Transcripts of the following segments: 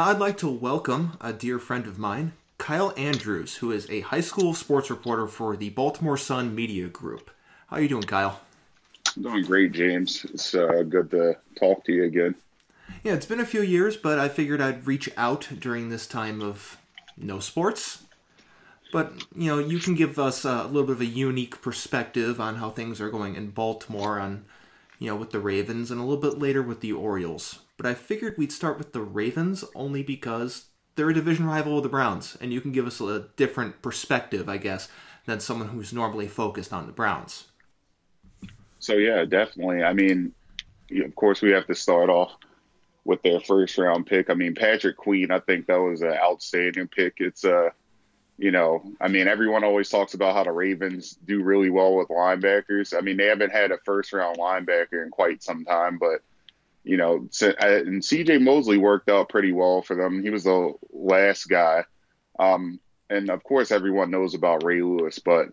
Now, I'd like to welcome a dear friend of mine, Kyle Andrews, who is a high school sports reporter for the Baltimore Sun Media Group. How are you doing, Kyle? I'm doing great, James. It's uh, good to talk to you again. Yeah, it's been a few years, but I figured I'd reach out during this time of no sports. But, you know, you can give us a little bit of a unique perspective on how things are going in Baltimore on, you know, with the Ravens and a little bit later with the Orioles. But I figured we'd start with the Ravens only because they're a division rival of the Browns, and you can give us a different perspective, I guess, than someone who's normally focused on the Browns. So, yeah, definitely. I mean, of course, we have to start off with their first round pick. I mean, Patrick Queen, I think that was an outstanding pick. It's a, uh, you know, I mean, everyone always talks about how the Ravens do really well with linebackers. I mean, they haven't had a first round linebacker in quite some time, but you know, and CJ Mosley worked out pretty well for them. He was the last guy. Um, and of course, everyone knows about Ray Lewis, but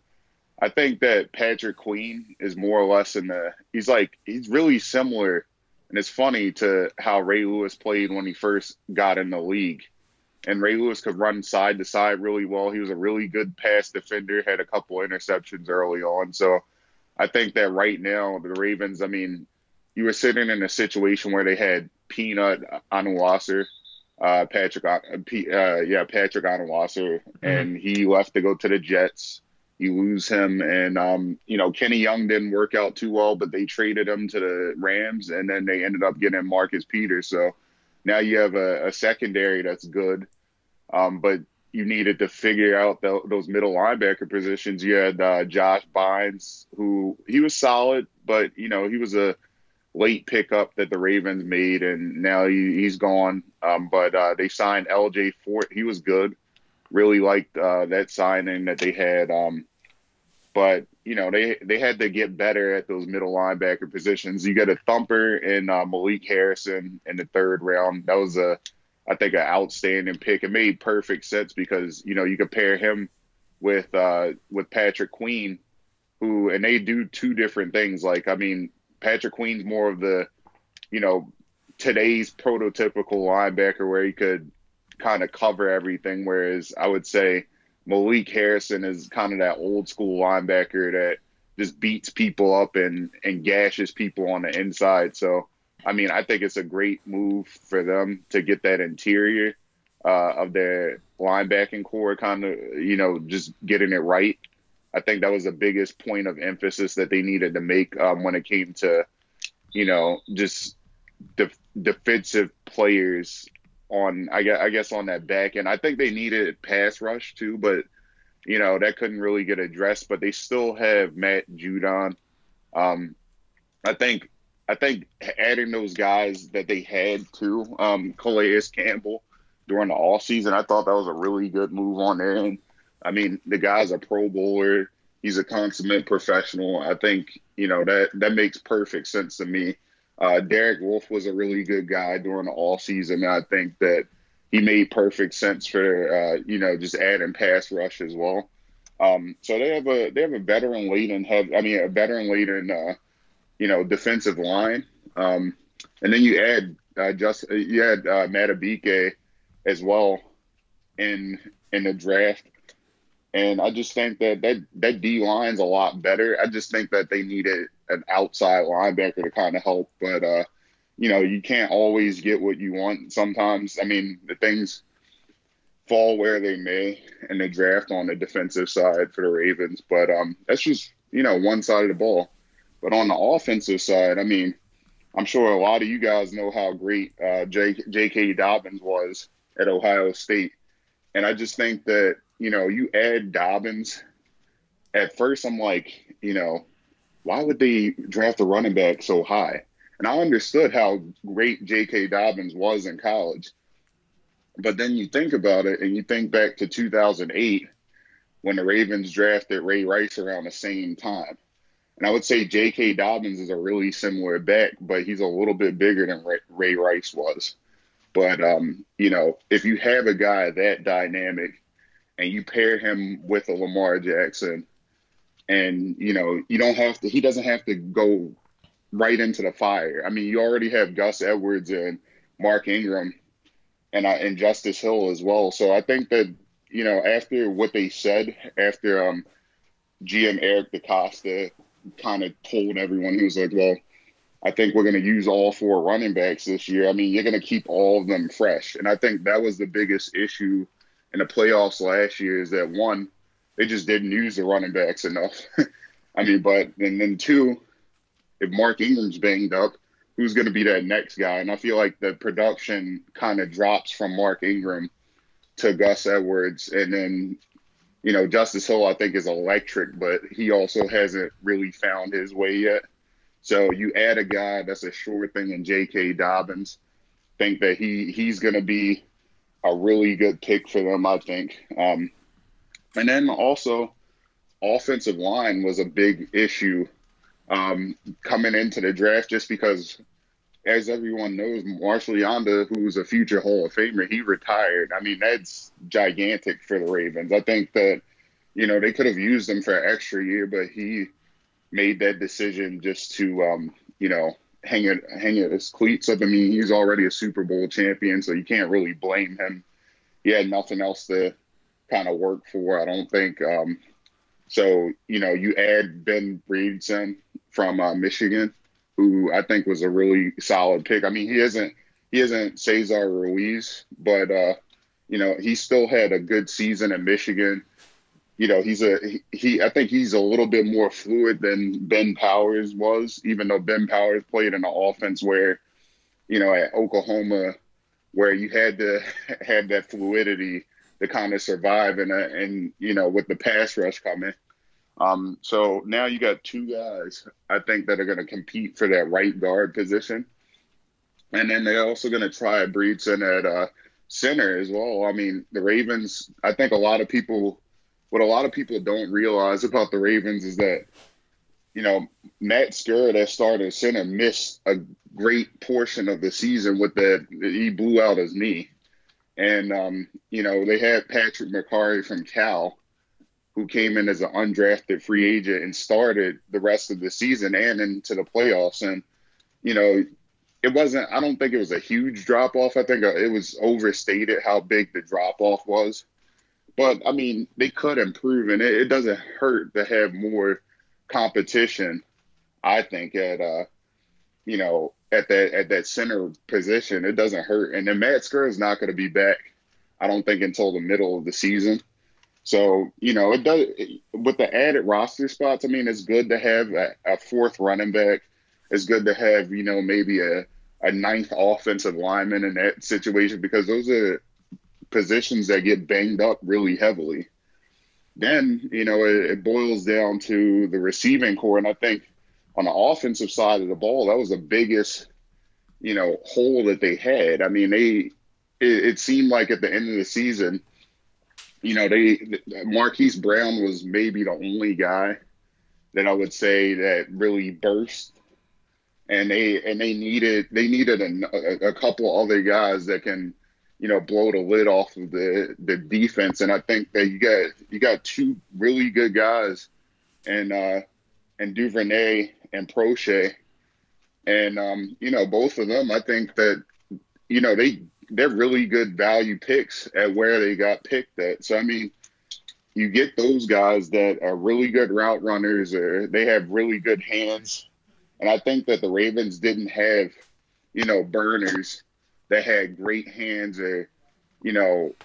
I think that Patrick Queen is more or less in the, he's like, he's really similar and it's funny to how Ray Lewis played when he first got in the league. And Ray Lewis could run side to side really well. He was a really good pass defender, had a couple interceptions early on. So I think that right now, the Ravens, I mean, you were sitting in a situation where they had Peanut Onwuasor, uh, Patrick, uh, uh, yeah, Patrick Onwuasor, mm-hmm. and he left to go to the Jets. You lose him, and um, you know Kenny Young didn't work out too well, but they traded him to the Rams, and then they ended up getting Marcus Peters. So now you have a, a secondary that's good, um, but you needed to figure out the, those middle linebacker positions. You had uh, Josh Bynes, who he was solid, but you know he was a late pickup that the Ravens made, and now he, has gone. Um, but uh, they signed L.J. Fort. He was good really liked uh, that signing that they had. Um, but you know they they had to get better at those middle linebacker positions. You got a thumper in uh, Malik Harrison in the third round. That was a I think an outstanding pick. It made perfect sense because you know you compare him with uh, with Patrick Queen, who and they do two different things. Like I mean, Patrick Queen's more of the you know today's prototypical linebacker where he could kind of cover everything. Whereas I would say Malik Harrison is kind of that old school linebacker that just beats people up and and gashes people on the inside. So I mean, I think it's a great move for them to get that interior uh, of their linebacking corps, kind of you know just getting it right. I think that was the biggest point of emphasis that they needed to make um, when it came to, you know, just def- defensive players on I guess, I guess on that back end. I think they needed pass rush too, but you know that couldn't really get addressed. But they still have Matt Judon. Um, I think I think adding those guys that they had too, um, Calais Campbell during the all season, I thought that was a really good move on there. And I mean, the guy's a Pro Bowler. He's a consummate professional. I think you know that that makes perfect sense to me. Uh, Derek Wolfe was a really good guy during the all season. I think that he made perfect sense for uh, you know just adding pass rush as well. Um, so they have a they have a veteran laden have I mean a veteran laden uh, you know defensive line, um, and then you add uh, just you had uh, Madubuike as well in in the draft. And I just think that that, that D line's a lot better. I just think that they needed an outside linebacker to kind of help. But uh, you know, you can't always get what you want. Sometimes, I mean, the things fall where they may in the draft on the defensive side for the Ravens. But um, that's just you know one side of the ball. But on the offensive side, I mean, I'm sure a lot of you guys know how great uh, J.K. Dobbins was at Ohio State, and I just think that you know you add Dobbins. At first, I'm like, you know, why would they draft a running back so high? And I understood how great J.K. Dobbins was in college. But then you think about it and you think back to 2008 when the Ravens drafted Ray Rice around the same time. And I would say J.K. Dobbins is a really similar back, but he's a little bit bigger than Ray, Rice was. But, um, you know, if you have a guy that dynamic and you pair him with a Lamar Jackson – and you know you don't have to. He doesn't have to go right into the fire. I mean, you already have Gus Edwards and Mark Ingram and I, and Justice Hill as well. So I think that you know after what they said after um, GM Eric DeCosta kind of told everyone he was like, well, I think we're going to use all four running backs this year. I mean, you're going to keep all of them fresh, and I think that was the biggest issue in the playoffs last year is that one, they just didn't use the running backs enough. I mean, but and then two, if Mark Ingram's banged up, who's going to be that next guy? And I feel like the production kind of drops from Mark Ingram to Gus Edwards, and then you know Justice Hill I think is electric, but he also hasn't really found his way yet. So you add a guy that's a sure thing in J.K. Dobbins. Think that he he's going to be a really good pick for them, I think. Um, and then also, offensive line was a big issue um, coming into the draft just because, as everyone knows, Marshall Yanda, who's a future Hall of Famer, he retired. I mean, that's gigantic for the Ravens. I think that, you know, they could have used him for an extra year, but he made that decision just to, um, you know, hang it hang his cleats up. I mean, he's already a Super Bowl champion, so you can't really blame him. He had nothing else to kind of work for, I don't think. Um, so, you know, you add Ben Bredeson from uh, Michigan, who I think was a really solid pick. I mean, he isn't he isn't Cesar Ruiz, but uh, you know, he still had a good season at Michigan. You know, he's a he. I think he's a little bit more fluid than Ben Powers was, even though Ben Powers played in an offense where, you know, at Oklahoma, where you had to have that fluidity to kind of survive and and you know with the pass rush coming. Um, so now you got two guys I think that are going to compete for that right guard position, and then they're also going to try Bredeson at uh, center as well. I mean, the Ravens. I think a lot of people, what a lot of people don't realize about the Ravens is that, you know, Matt Skura, that starter center, missed a great portion of the season with that he blew out his knee. And, um, you know, they had Patrick Mekari from Cal, who came in as an undrafted free agent and started the rest of the season and into the playoffs. And, you know, it wasn't, I don't think it was a huge drop off. I think it was overstated how big the drop off was. But, I mean, they could improve, and it, it doesn't hurt to have more competition, I think, at, uh, you know, at that at that center position, it doesn't hurt. And then Matt Skura is not going to be back, I don't think, until the middle of the season. So you know, it does with the added roster spots. I mean, it's good to have a, a fourth running back. It's good to have you know maybe a a ninth offensive lineman in that situation because those are positions that get banged up really heavily. Then you know it, it boils down to the receiving corps, and I think on the offensive side of the ball, that was the biggest, you know, hole that they had. I mean, they it, it seemed like at the end of the season, you know, they Marquise Brown was maybe the only guy that I would say that really burst, and they and they needed they needed a, a couple other guys that can, you know, blow the lid off of the the defense. And I think that you got you got two really good guys, and uh, and Duvernay and Proche. And um, you know, both of them, I think that you know they they're really good value picks at where they got picked at. So I mean, you get those guys that are really good route runners, or they have really good hands. And I think that the Ravens didn't have, you know, burners that had great hands or, you know,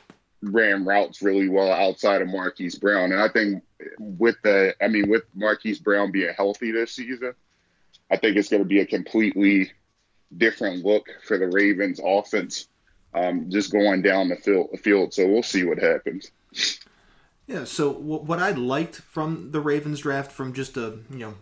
ran routes really well outside of Marquise Brown. And I think with the, I mean, with Marquise Brown being healthy this season, I think it's going to be a completely different look for the Ravens offense, um, just going down the field. So we'll see what happens. Yeah. So what I liked from the Ravens draft, from just a you know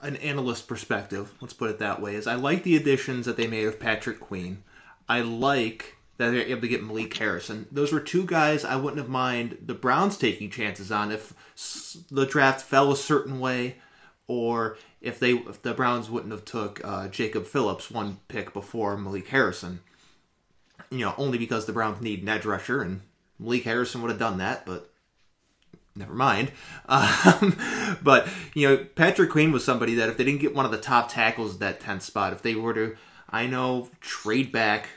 an analyst perspective, let's put it that way, is I like the additions that they made of Patrick Queen. I like that they're able to get Malik Harrison. Those were two guys I wouldn't have mind the Browns taking chances on if the draft fell a certain way, or if they if the Browns wouldn't have took uh, Jacob Phillips one pick before Malik Harrison. You know, only because the Browns need an edge rusher, and Malik Harrison would have done that, but never mind. Um, but you know, Patrick Queen was somebody that if they didn't get one of the top tackles at that tenth spot, if they were to, I know, trade back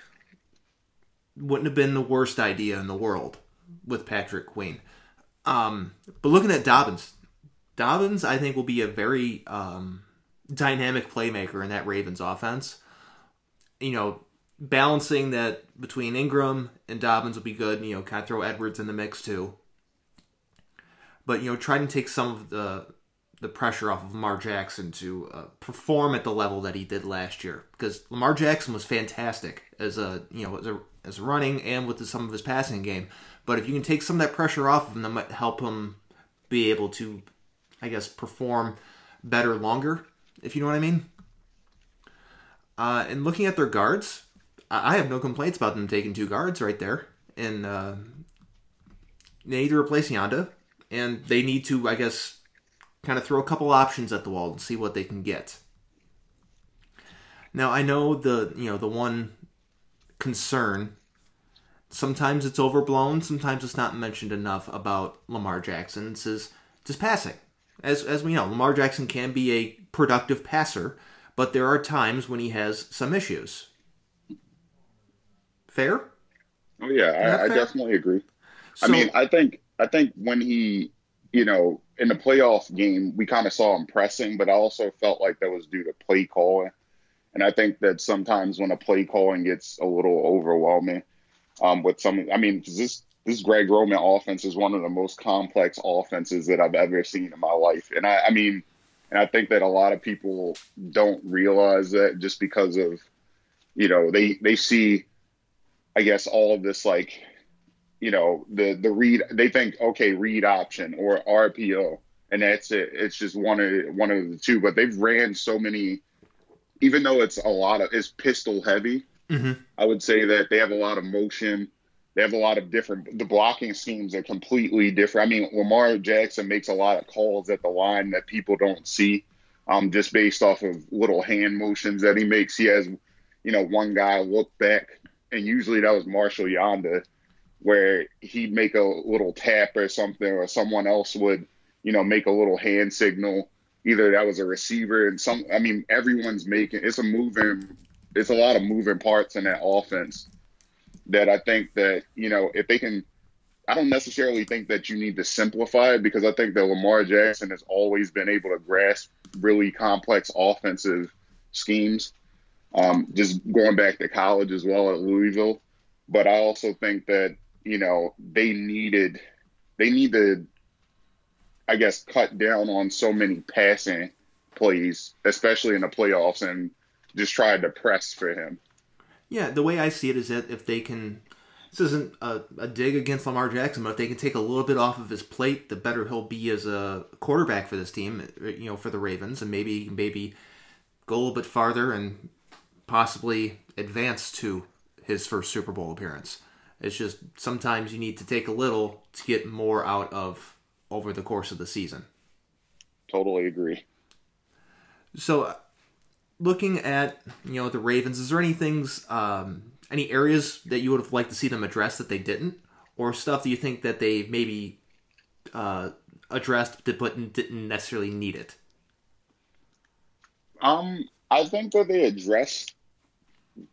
wouldn't have been the worst idea in the world with Patrick Queen. Um, but looking at Dobbins, Dobbins, I think, will be a very um, dynamic playmaker in that Ravens offense. You know, balancing that between Ingram and Dobbins will be good. You know, kind of throw Edwards in the mix too. But you know, try to take some of the the pressure off of Lamar Jackson to uh, perform at the level that he did last year because Lamar Jackson was fantastic as a you know as a as running and with the, some of his passing game. But if you can take some of that pressure off of him, that might help him be able to, I guess, perform better longer. If you know what I mean. Uh, and looking at their guards, I have no complaints about them taking two guards right there. And uh, they need to replace Yanda, and they need to, I guess, kind of throw a couple options at the wall and see what they can get. Now I know the you know the one concern. Sometimes it's overblown. Sometimes it's not mentioned enough about Lamar Jackson. It's his, just passing. As as we know, Lamar Jackson can be a productive passer, but there are times when he has some issues. Fair? Oh yeah, I, I, definitely agree. So, I mean, I think I think when he, you know, in the playoff game, we kind of saw him pressing, but I also felt like that was due to play calling. And I think that sometimes when a play calling gets a little overwhelming, um, with some, I mean, this this Greg Roman offense is one of the most complex offenses that I've ever seen in my life. And I, I mean, and I think that a lot of people don't realize that just because of, you know, they they see, I guess, all of this like, you know, the the read. They think okay, read option or RPO, and that's it. It's just one of one of the two. But they've ran so many even though it's a lot of it's pistol heavy, mm-hmm. I would say that they have a lot of motion. They have a lot of different. The blocking schemes are completely different. I mean, Lamar Jackson makes a lot of calls at the line that people don't see, um, just based off of little hand motions that he makes. He has, you know, one guy look back, and usually that was Marshall Yanda, where he'd make a little tap or something, or someone else would, you know, make a little hand signal either that was a receiver and some I mean everyone's making it's a moving it's a lot of moving parts in that offense that I think that, you know, if they can I don't necessarily think that you need to simplify it because I think that Lamar Jackson has always been able to grasp really complex offensive schemes. Um, just going back to college as well at Louisville. But I also think that, you know, they needed they need to I guess, cut down on so many passing plays, especially in the playoffs, and just tried to press for him. Yeah, the way I see it is that if they can, this isn't a, a, dig against Lamar Jackson, but if they can take a little bit off of his plate, the better he'll be as a quarterback for this team, you know, for the Ravens, and maybe maybe go a little bit farther and possibly advance to his first Super Bowl appearance. It's just sometimes you need to take a little to get more out of over the course of the season. Totally agree. So, uh, looking at you know the Ravens, is there any things, um, any areas that you would have liked to see them address that they didn't, or stuff that you think that they maybe uh, addressed but didn't necessarily need it? Um, I think that they addressed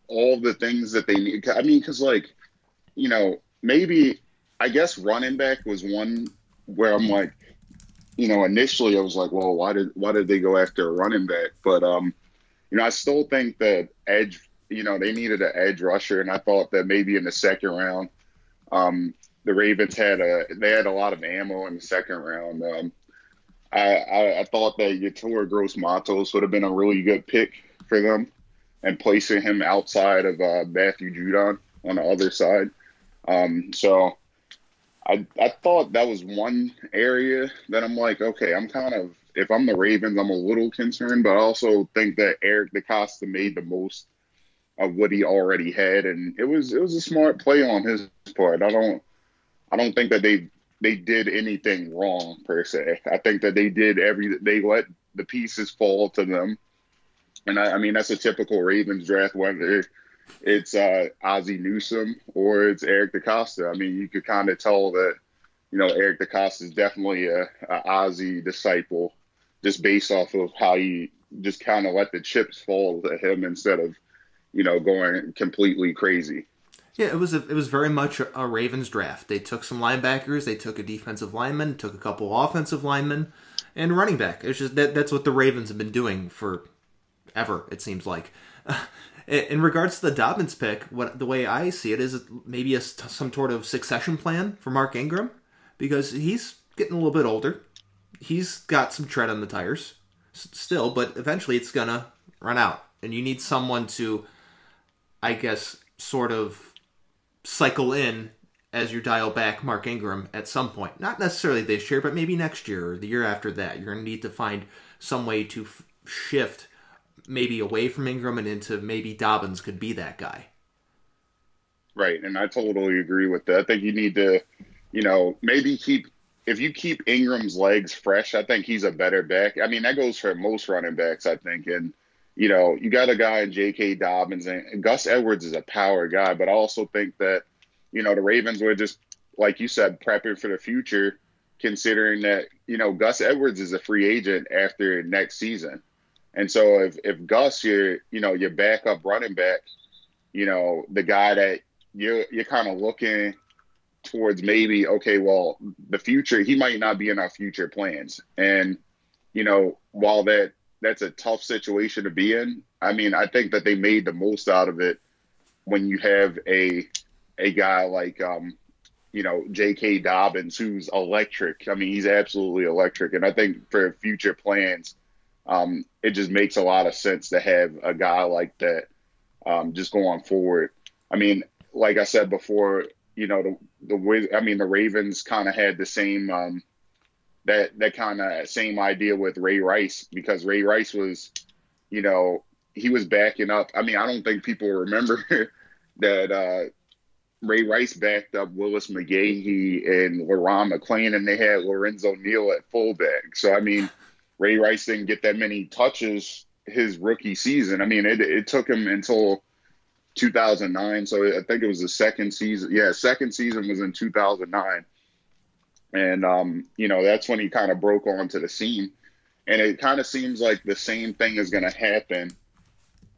all the things that they need. I mean, because like, you know, maybe I guess running back was one where I'm like, you know, initially I was like, well, why did why did they go after a running back? But um, you know, I still think that edge, you know, they needed an edge rusher, and I thought that maybe in the second round, um, the Ravens had a they had a lot of ammo in the second round. Um, I, I, I thought that Yetur Gross Matos would have been a really good pick for them, and placing him outside of uh, Matthew Judon on the other side. Um, so I I thought that was one area that I'm like, okay, I'm kind of if I'm the Ravens, I'm a little concerned, but I also think that Eric DeCosta made the most of what he already had, and it was it was a smart play on his part. I don't I don't think that they they did anything wrong per se. I think that they did every they let the pieces fall to them, and I, I mean that's a typical Ravens draft whether it's uh, Ozzie Newsome or it's Eric DeCosta. I mean, you could kind of tell that, you know, Eric DeCosta is definitely a, a Ozzie disciple just based off of how he just kind of let the chips fall to him instead of, you know, going completely crazy. Yeah, it was a, it was very much a, a Ravens draft. They took some linebackers, they took a defensive lineman, took a couple offensive linemen, and running back. It's just that that's what the Ravens have been doing for ever. It seems like. In regards to the Dobbins pick, what the way I see it is maybe a, some sort of succession plan for Mark Ingram because he's getting a little bit older. He's got some tread on the tires still, but eventually it's gonna run out, and you need someone to, I guess, sort of cycle in as you dial back Mark Ingram at some point. Not necessarily this year, but maybe next year or the year after that. You're to need to find some way to f- shift maybe away from Ingram and into maybe Dobbins could be that guy. Right, and I totally agree with that. I think you need to, you know, maybe keep if you keep Ingram's legs fresh, I think he's a better back. I mean, that goes for most running backs, I think. And you know, you got a guy in J.K. Dobbins and Gus Edwards is a power guy, but I also think that you know the Ravens were just like you said prepping for the future, considering that you know Gus Edwards is a free agent after next season. And so if if Gus, your you know your backup running back, you know the guy that you're you're kind of looking towards maybe okay, well the future he might not be in our future plans. And you know while that that's a tough situation to be in, I mean I think that they made the most out of it when you have a a guy like um, you know J.K. Dobbins who's electric. I mean he's absolutely electric, and I think for future plans um, it just makes a lot of sense to have a guy like that um, just going forward. I mean, like I said before, you know, the the way I mean, the Ravens kind of had the same um, that that kind of same idea with Ray Rice because Ray Rice was, you know, he was backing up. I mean, I don't think people remember that uh, Ray Rice backed up Willis McGahee and Le'Ron McClain, and they had Lorenzo Neal at fullback. So I mean. Ray Rice didn't get that many touches his rookie season. I mean, it, it took him until 2009. So I think it was the second season. Yeah, second season was in 2009. And, um, you know, that's when he kind of broke onto the scene. And it kind of seems like the same thing is going to happen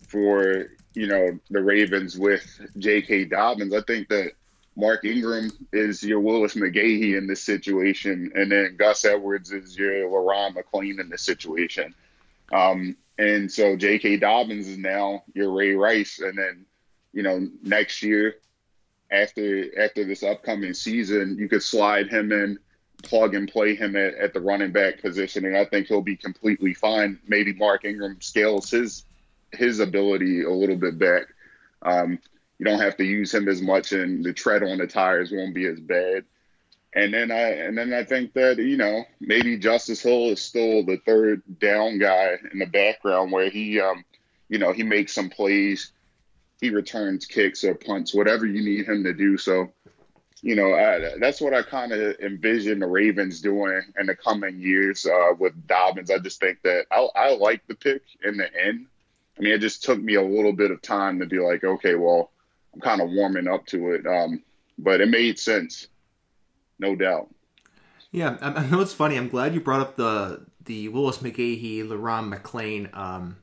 for, you know, the Ravens with J.K. Dobbins. I think that Mark Ingram is your Willis McGahee in this situation, and then Gus Edwards is your Le'Ron McClain in this situation. Um, and so J.K. Dobbins is now your Ray Rice, and then you know next year, after after this upcoming season, you could slide him in, plug and play him at, at the running back position, and I think he'll be completely fine. Maybe Mark Ingram scales his his ability a little bit back. Um, you don't have to use him as much, and the tread on the tires won't be as bad. And then I and then I think that you know maybe Justice Hill is still the third down guy in the background where he um you know he makes some plays, he returns kicks or punts, whatever you need him to do. So you know I, that's what I kind of envision the Ravens doing in the coming years uh, with Dobbins. I just think that I, I like the pick in the end. I mean, it just took me a little bit of time to be like, okay, well, I'm kind of warming up to it. Um, but it made sense, no doubt. Yeah, I, know it's funny. I'm glad you brought up the the Willis McGahee, Le'Ron McClain um,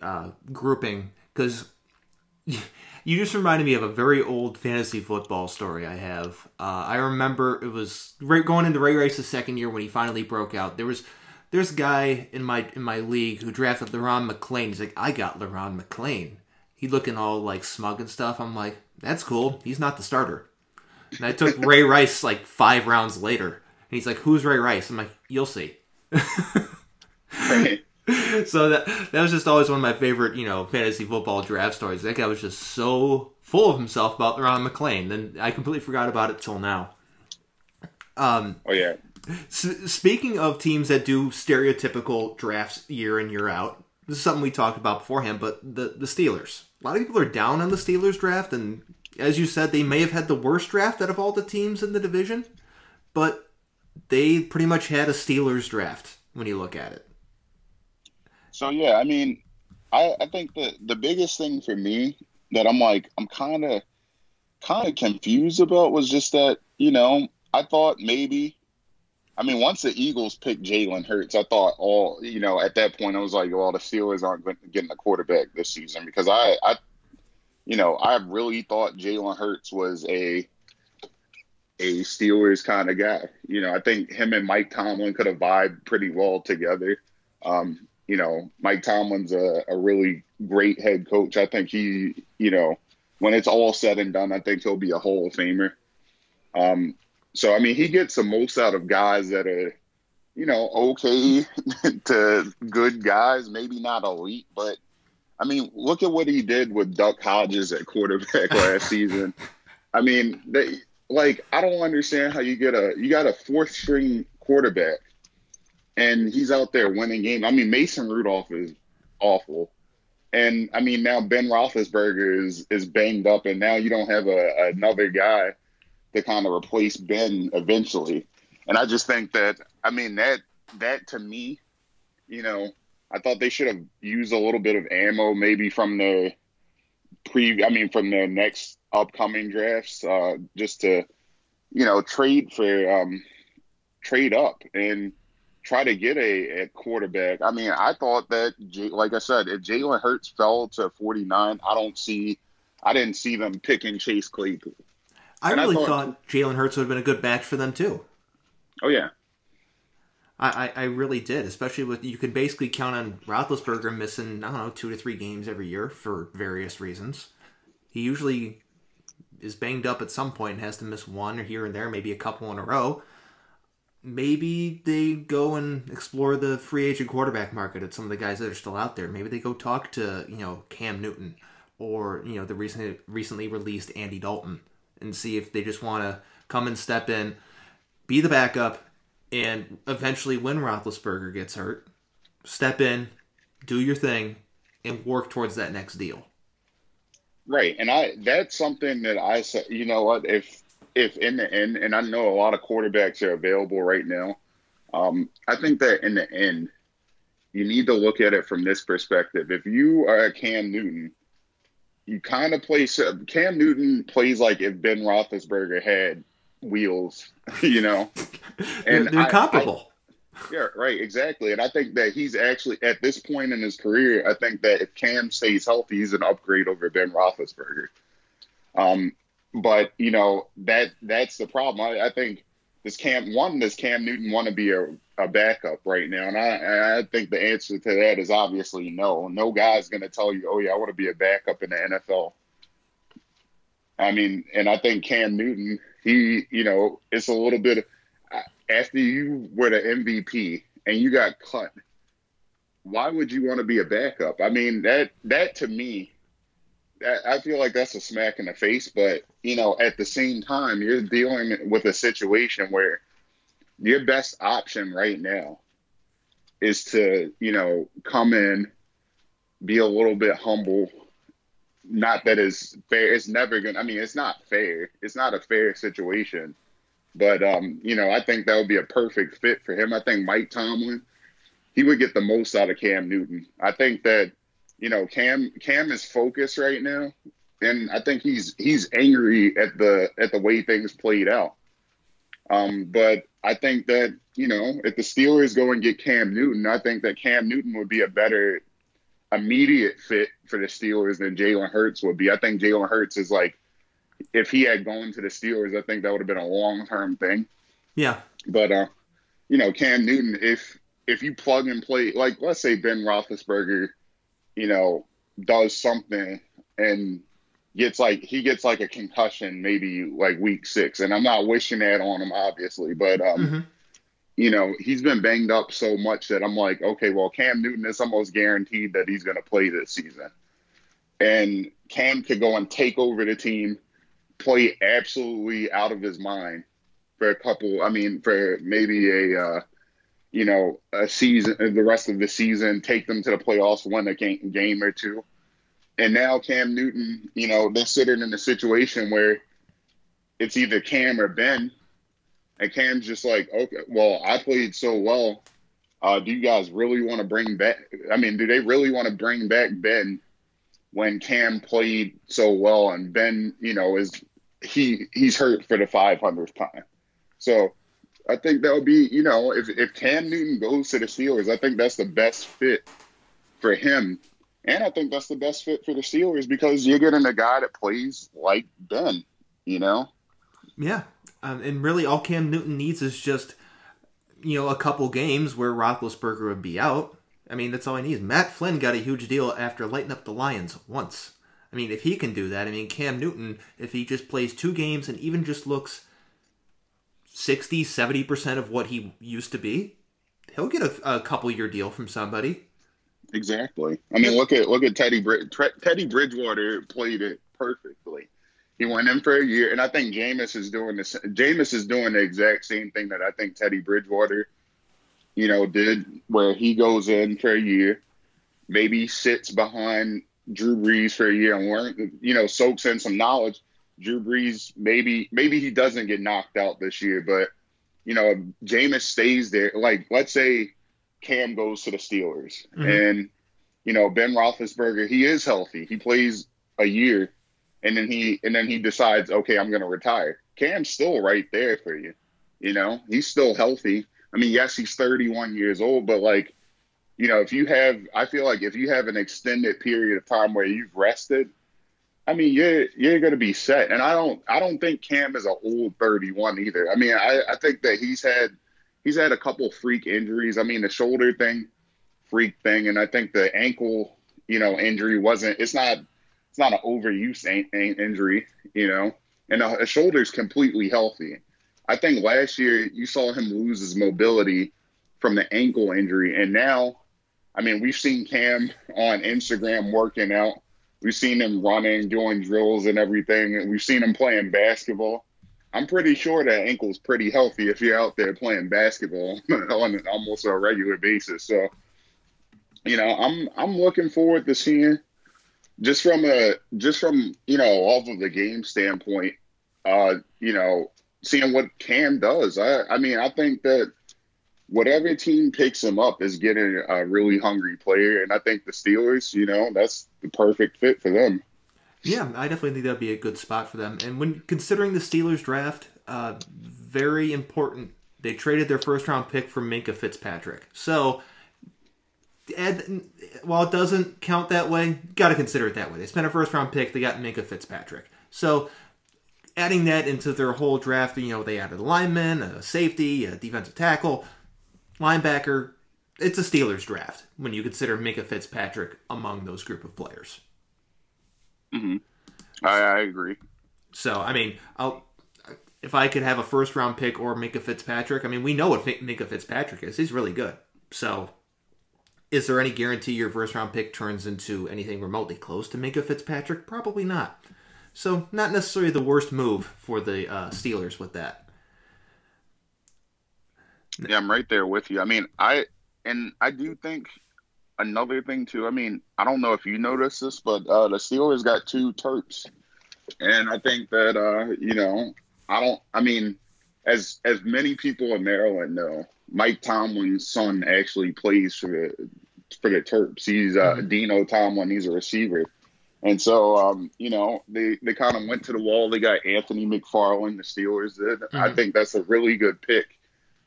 uh, grouping because you just reminded me of a very old fantasy football story I have. Uh, I remember it was right going into Ray Rice's second year when he finally broke out. There was there's a guy in my in my league who drafted Le'Ron McClain. He's like, I got Le'Ron McClain he looking all like smug and stuff. I'm like, that's cool. He's not the starter. And I took Ray Rice like five rounds later. And he's like, who's Ray Rice? I'm like, you'll see. so that that was just always one of my favorite, you know, fantasy football draft stories. That guy was just so full of himself about Ron McClain. Then I completely forgot about it till now. Um, oh yeah. S- speaking of teams that do stereotypical drafts year in year out, this is something we talked about beforehand. But the the Steelers a lot of people are down on the Steelers draft, and as you said, they may have had the worst draft out of all the teams in the division, but they pretty much had a Steelers draft when you look at it. So yeah, I mean, I, I think the the biggest thing for me that I'm like I'm kind of kind of confused about was just that you know I thought maybe I mean, once the Eagles picked Jalen Hurts, I thought all you know at that point I was like, well, the Steelers aren't getting a quarterback this season because I, I, you know, I really thought Jalen Hurts was a a Steelers kind of guy. You know, I think him and Mike Tomlin could have vibed pretty well together. Um, you know, Mike Tomlin's a, a really great head coach. I think he, you know, when it's all said and done, I think he'll be a Hall of Famer. Um, so I mean, he gets the most out of guys that are, you know, okay to good guys, maybe not elite, but I mean, look at what he did with Duck Hodges at quarterback last season. I mean, they like I don't understand how you get a you got a fourth string quarterback and he's out there winning games. I mean, Mason Rudolph is awful. And I mean, now Ben Roethlisberger is is banged up, and now you don't have a, another guy to kind of replace Ben eventually. And I just think that I mean that that to me, you know, I thought they should have used a little bit of ammo maybe from the pre I mean from the next upcoming drafts, uh, just to, you know, trade for um trade up and try to get a, a quarterback. I mean, I thought that, like I said, if Jalen Hurts fell to 49, I don't see, I didn't see them picking Chase Claypool. I and really I thought, thought Jalen Hurts would have been a good match for them too. Oh yeah, I, I, I really did, especially with you could basically count on Roethlisberger missing I don't know two to three games every year for various reasons. He usually is banged up at some point and has to miss one or here and there, maybe a couple in a row maybe they go and explore the free agent quarterback market at some of the guys that are still out there. Maybe they go talk to you know Cam Newton or you know the recently recently released Andy Dalton and see if they just want to come and step in, be the backup, and eventually when Roethlisberger gets hurt, step in, do your thing, and work towards that next deal. Right, and I that's something that I said. You know what? If if in the end, and I know a lot of quarterbacks are available right now, um, I think that in the end, you need to look at it from this perspective. If you are a Cam Newton, you kind of play. Cam Newton plays like if Ben Roethlisberger had wheels, you know, and they're, they're comparable. I, yeah, right, exactly. And I think that he's actually at this point in his career. I think that if Cam stays healthy, he's an upgrade over Ben Roethlisberger. Um, but you know that that's the problem. I, I think this Cam one, does Cam Newton want to be a, a backup right now? And I I think the answer to that is obviously no. No guy's going to tell you, oh yeah, I want to be a backup in the NFL. I mean, and I think Cam Newton, he, you know, it's a little bit uh, after you were the MVP and you got cut. Why would you want to be a backup? I mean, that that to me I feel like that's a smack in the face, but you know, at the same time, you're dealing with a situation where your best option right now is to, you know, come in, be a little bit humble. Not that it's fair. It's never gonna. I mean, it's not fair. It's not a fair situation. But um, you know, I think that would be a perfect fit for him. I think Mike Tomlin, he would get the most out of Cam Newton. I think that you know, Cam Cam is focused right now, and I think he's he's angry at the at the way things played out. Um, but I think that you know, if the Steelers go and get Cam Newton, I think that Cam Newton would be a better immediate fit for the Steelers than Jalen Hurts would be. I think Jalen Hurts is like, if he had gone to the Steelers, I think that would have been a long term thing. Yeah. But uh, you know, Cam Newton, if if you plug and play, like let's say Ben Roethlisberger you know, does something and gets like he gets like a concussion maybe like week six, and I'm not wishing that on him obviously, but um, mm-hmm. you know, he's been banged up so much that I'm like, okay, well, Cam Newton is almost guaranteed that he's going to play this season, and Cam could go and take over the team, play absolutely out of his mind for a couple. I mean, for maybe a uh, you know, a season, the rest of the season, take them to the playoffs, win a game, game or two. And now Cam Newton, you know, they're sitting in a situation where it's either Cam or Ben. And Cam's just like, okay, well, I played so well. Uh, do you guys really want to bring back? I mean, do they really want to bring back Ben when Cam played so well and Ben, you know, is he he's hurt for the 500th time? So I think that would be, you know, if if Cam Newton goes to the Steelers, I think that's the best fit for him And I think that's the best fit for the Steelers because you're getting a guy that plays like Ben, you know? Yeah. Um, and really, all Cam Newton needs is just, you know, a couple games where Roethlisberger would be out. I mean, that's all he needs. Matt Flynn got a huge deal after lighting up the Lions once. I mean, if he can do that, I mean, Cam Newton, if he just plays two games and even just looks 60, 70% of what he used to be, he'll get a, a couple year deal from somebody. Exactly. I mean, look at look at Teddy Brid- Teddy Bridgewater played it perfectly. He went in for a year, and I think Jameis is doing this. Jameis is doing the exact same thing that I think Teddy Bridgewater, you know, did, where he goes in for a year, maybe sits behind Drew Brees for a year and learn, you know, soaks in some knowledge. Drew Brees, maybe maybe he doesn't get knocked out this year, but you know, Jameis stays there. Like, let's say Cam goes to the Steelers, mm-hmm. and you know Ben Roethlisberger, he is healthy. He plays a year, and then he and then he decides, okay, I'm going to retire. Cam's still right there for you. You know, he's still healthy. I mean, yes, he's 31 years old, but like, you know, if you have, I feel like if you have an extended period of time where you've rested, I mean, you're you're to be set. And I don't I don't think Cam is a old 31 either. I mean, I, I think that he's had he's had a couple freak injuries. I mean, the shoulder thing, freak thing, and I think the ankle, you know, injury wasn't. It's not. It's not an overuse injury, you know, and the shoulder's completely healthy. I think last year you saw him lose his mobility from the ankle injury, and now, I mean, we've seen Cam on Instagram working out. We've seen him running, doing drills and everything, we've seen him playing basketball. I'm pretty sure that ankle's pretty healthy if you're out there playing basketball on almost a regular basis. So, you know, I'm I'm looking forward to seeing just from a just from you know off of the game standpoint, uh, you know, seeing what Cam does. I I mean, I think that whatever team picks him up is getting a really hungry player, and I think the Steelers, you know, that's the perfect fit for them. Yeah, I definitely think that'd be a good spot for them. And when considering the Steelers draft, uh, very important. They traded their first round pick for Minkah Fitzpatrick. So, Ed, while it doesn't count that way, got to consider it that way. They spent a first round pick, they got Minkah Fitzpatrick. So, adding that into their whole draft, you know, they added a lineman, a safety, a defensive tackle, linebacker. It's a Steelers draft when you consider Minkah Fitzpatrick among those group of players. Mm-hmm. I, I agree. So I mean, I'll if I could have a first round pick or Minkah Fitzpatrick. I mean, we know what Minkah Fitzpatrick is. He's really good. So, is there any guarantee your first round pick turns into anything remotely close to Minkah Fitzpatrick? Probably not. So, not necessarily the worst move for the uh, Steelers with that. Yeah, I'm right there with you. I mean, I and I do think another thing too. I mean, I don't know if you noticed this, but uh, the Steelers got two Terps, and I think that uh, you know, I don't. I mean, as as many people in Maryland know, Mike Tomlin's son actually plays for the for the Terps. He's uh, mm-hmm. Dino Tomlin. He's a receiver. And so, um, you know, they, they kind of went to the wall. They got Anthony McFarland, the Steelers did. Mm-hmm. I think that's a really good pick,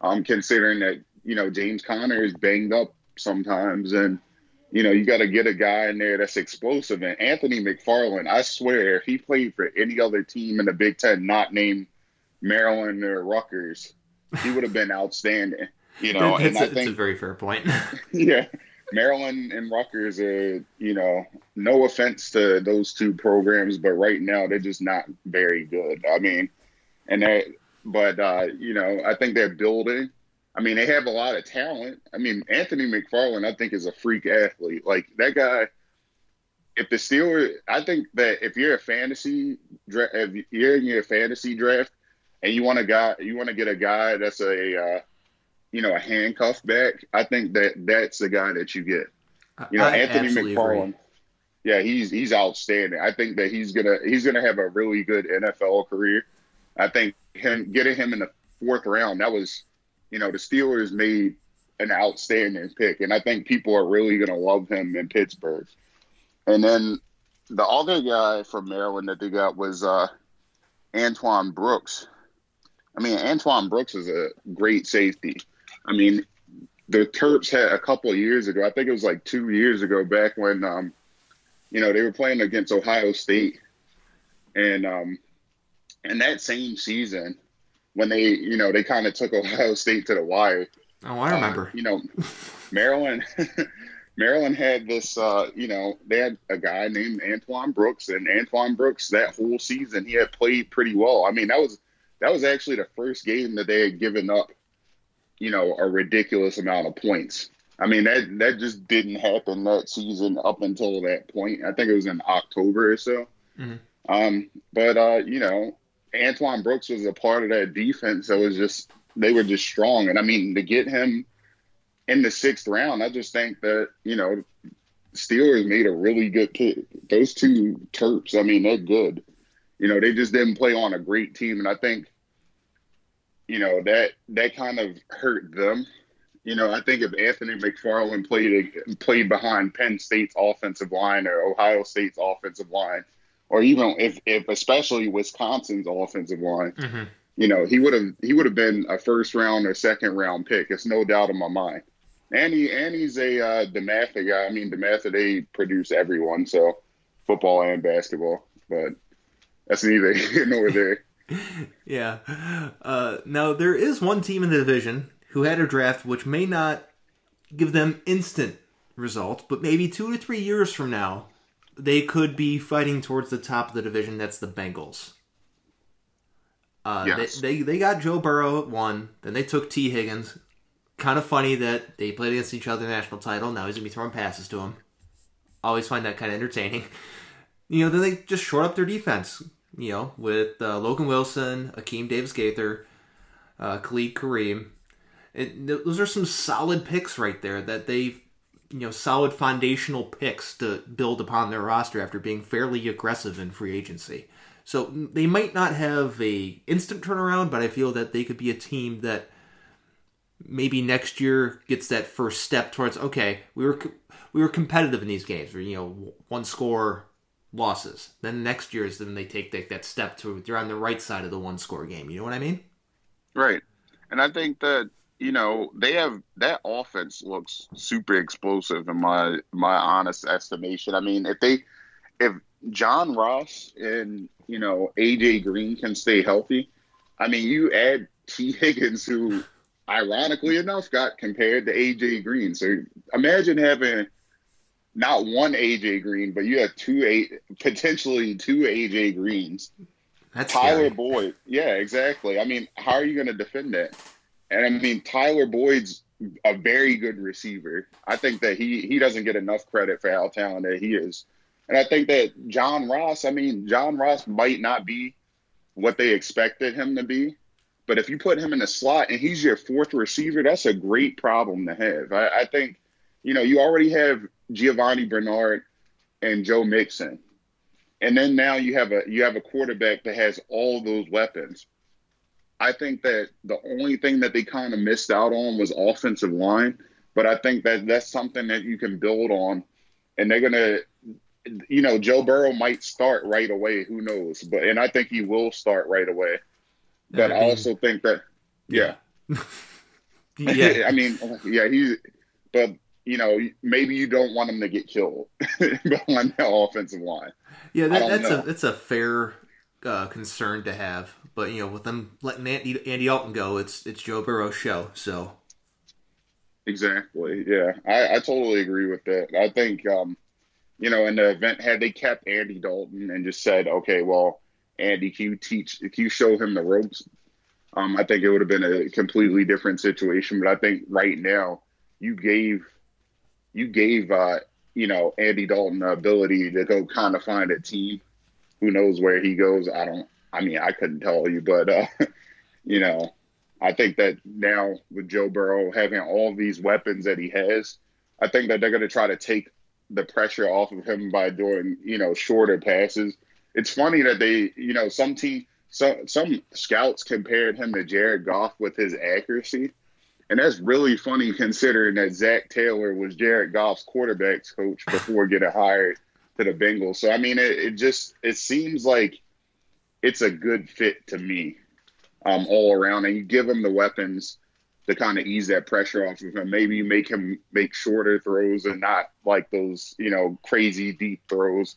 um, considering that, you know, James Conner is banged up sometimes. And, you know, you got to get a guy in there that's explosive. And Anthony McFarland, I swear, if he played for any other team in the Big Ten, not named Maryland or Rutgers, he would have been outstanding. You know, that's, and I think, a very fair point. yeah. Maryland and Rutgers are, you know, no offense to those two programs, but right now they're just not very good. I mean, and but, uh, you know, I think they're building I mean, they have a lot of talent. I mean, Anthony McFarland, I think, is a freak athlete. Like that guy. If the Steelers, I think that if you're a fantasy, if you're in your fantasy draft, and you want a guy, you want to get a guy that's a, uh, you know, a handcuff back. I think that that's the guy that you get. You know, I Anthony McFarland. Agree. Yeah, he's he's outstanding. I think that he's gonna he's gonna have a really good NFL career. I think him getting him in the fourth round that was you know, the Steelers made an outstanding pick, and I think people are really going to love him in Pittsburgh. And then the other guy from Maryland that they got was uh, Antoine Brooks. I mean, Antoine Brooks is a great safety. I mean, the Terps had a couple of years ago, I think it was like two years ago, back when um, you know, they were playing against Ohio State, and um, in that same season, when they, you know, they kind of took Ohio State to the wire. Oh, I remember. Uh, you know, Maryland. Maryland had this, uh, you know, they had a guy named Antoine Brooks, and Antoine Brooks that whole season he had played pretty well. I mean, that was that was actually the first game that they had given up, you know, a ridiculous amount of points. I mean, that that just didn't happen that season up until that point. I think it was in October or so. Mm-hmm. Um, but uh, you know, Antoine Brooks was a part of that defense that was just they were just strong. And I mean, to get him in the sixth round, I just think that you know, Steelers made a really good pick. Those two Terps, I mean, they're good. You know, they just didn't play on a great team, and I think, you know, that that kind of hurt them. You know, I think if Anthony McFarland played played behind Penn State's offensive line or Ohio State's offensive line, or even if, if especially Wisconsin's offensive line, mm-hmm. you know, he would have he would have been a first round or second round pick. It's no doubt in my mind. And he and he's a uh, DeMatha guy. I mean, DeMatha they produce everyone, so football and basketball. But that's neither here nor there. yeah. Uh, now there is one team in the division who had a draft which may not give them instant results, but maybe two to three years from now, they could be fighting towards the top of the division. That's the Bengals. Uh, yes. they, they they got Joe Burrow at one. Then they took Tee Higgins. Kind of funny that they played against each other in the national title. Now he's gonna be throwing passes to him. Always find that kind of entertaining. You know, then they just short up their defense you know, with uh, Logan Wilson, Akeem Davis Gaither, uh, Khalid Kareem. It, those are some solid picks right there that they've, you know, solid foundational picks to build upon their roster after being fairly aggressive in free agency. So they might not have a instant turnaround, but I feel that they could be a team that maybe next year gets that first step towards okay, we were we were competitive in these games, you know, one score losses. Then next year is then they take, take that step to they're on the right side of the one score game. You know what I mean? Right. And I think that you know they have that offense looks super explosive in my my honest estimation. I mean, if they if John Ross and you know AJ Green can stay healthy, I mean, you add Tee Higgins, who ironically enough got compared to AJ Green. So imagine having not one AJ Green, but you have two eight potentially two AJ Greens. That's Tyler scary. Boyd. Yeah, exactly. I mean, how are you going to defend that? And I mean, Tyler Boyd's a very good receiver. I think that he he doesn't get enough credit for how talented he is. And I think that John Ross, I mean, John Ross might not be what they expected him to be, but if you put him in the slot and he's your fourth receiver, that's a great problem to have. I, I think, you know, you already have Giovani Bernard and Joe Mixon. And then now you have a you have a quarterback that has all those weapons. I think that the only thing that they kind of missed out on was offensive line, but I think that that's something that you can build on, and they're gonna, you know, Joe Burrow might start right away. Who knows? But and I think he will start right away. But I, mean, I also think that, yeah, yeah. I mean, yeah, he's, but you know, maybe you don't want him to get killed on the offensive line. Yeah, that, that's know. a that's a fair uh, concern to have. But you know, with them letting Andy, Andy Dalton go, it's it's Joe Burrow's show. So exactly, yeah, I, I totally agree with that. I think, um, you know, in the event had they kept Andy Dalton and just said, okay, well, Andy, can you teach? Can you show him the ropes? Um, I think it would have been a completely different situation. But I think right now you gave you gave uh, you know Andy Dalton the ability to go kind of find a team. Who knows where he goes? I don't. I mean, I couldn't tell you, but uh, you know, I think that now with Joe Burrow having all these weapons that he has, I think that they're going to try to take the pressure off of him by doing you know shorter passes. It's funny that they you know some team some some scouts compared him to Jared Goff with his accuracy. And that's really funny considering that Zac Taylor was Jared Goff's quarterbacks coach before getting hired to the Bengals. So I mean, it, it just it seems like it's a good fit to me, um, all around. And you give him the weapons to kind of ease that pressure off of him. Maybe you make him make shorter throws and not like those, you know, crazy deep throws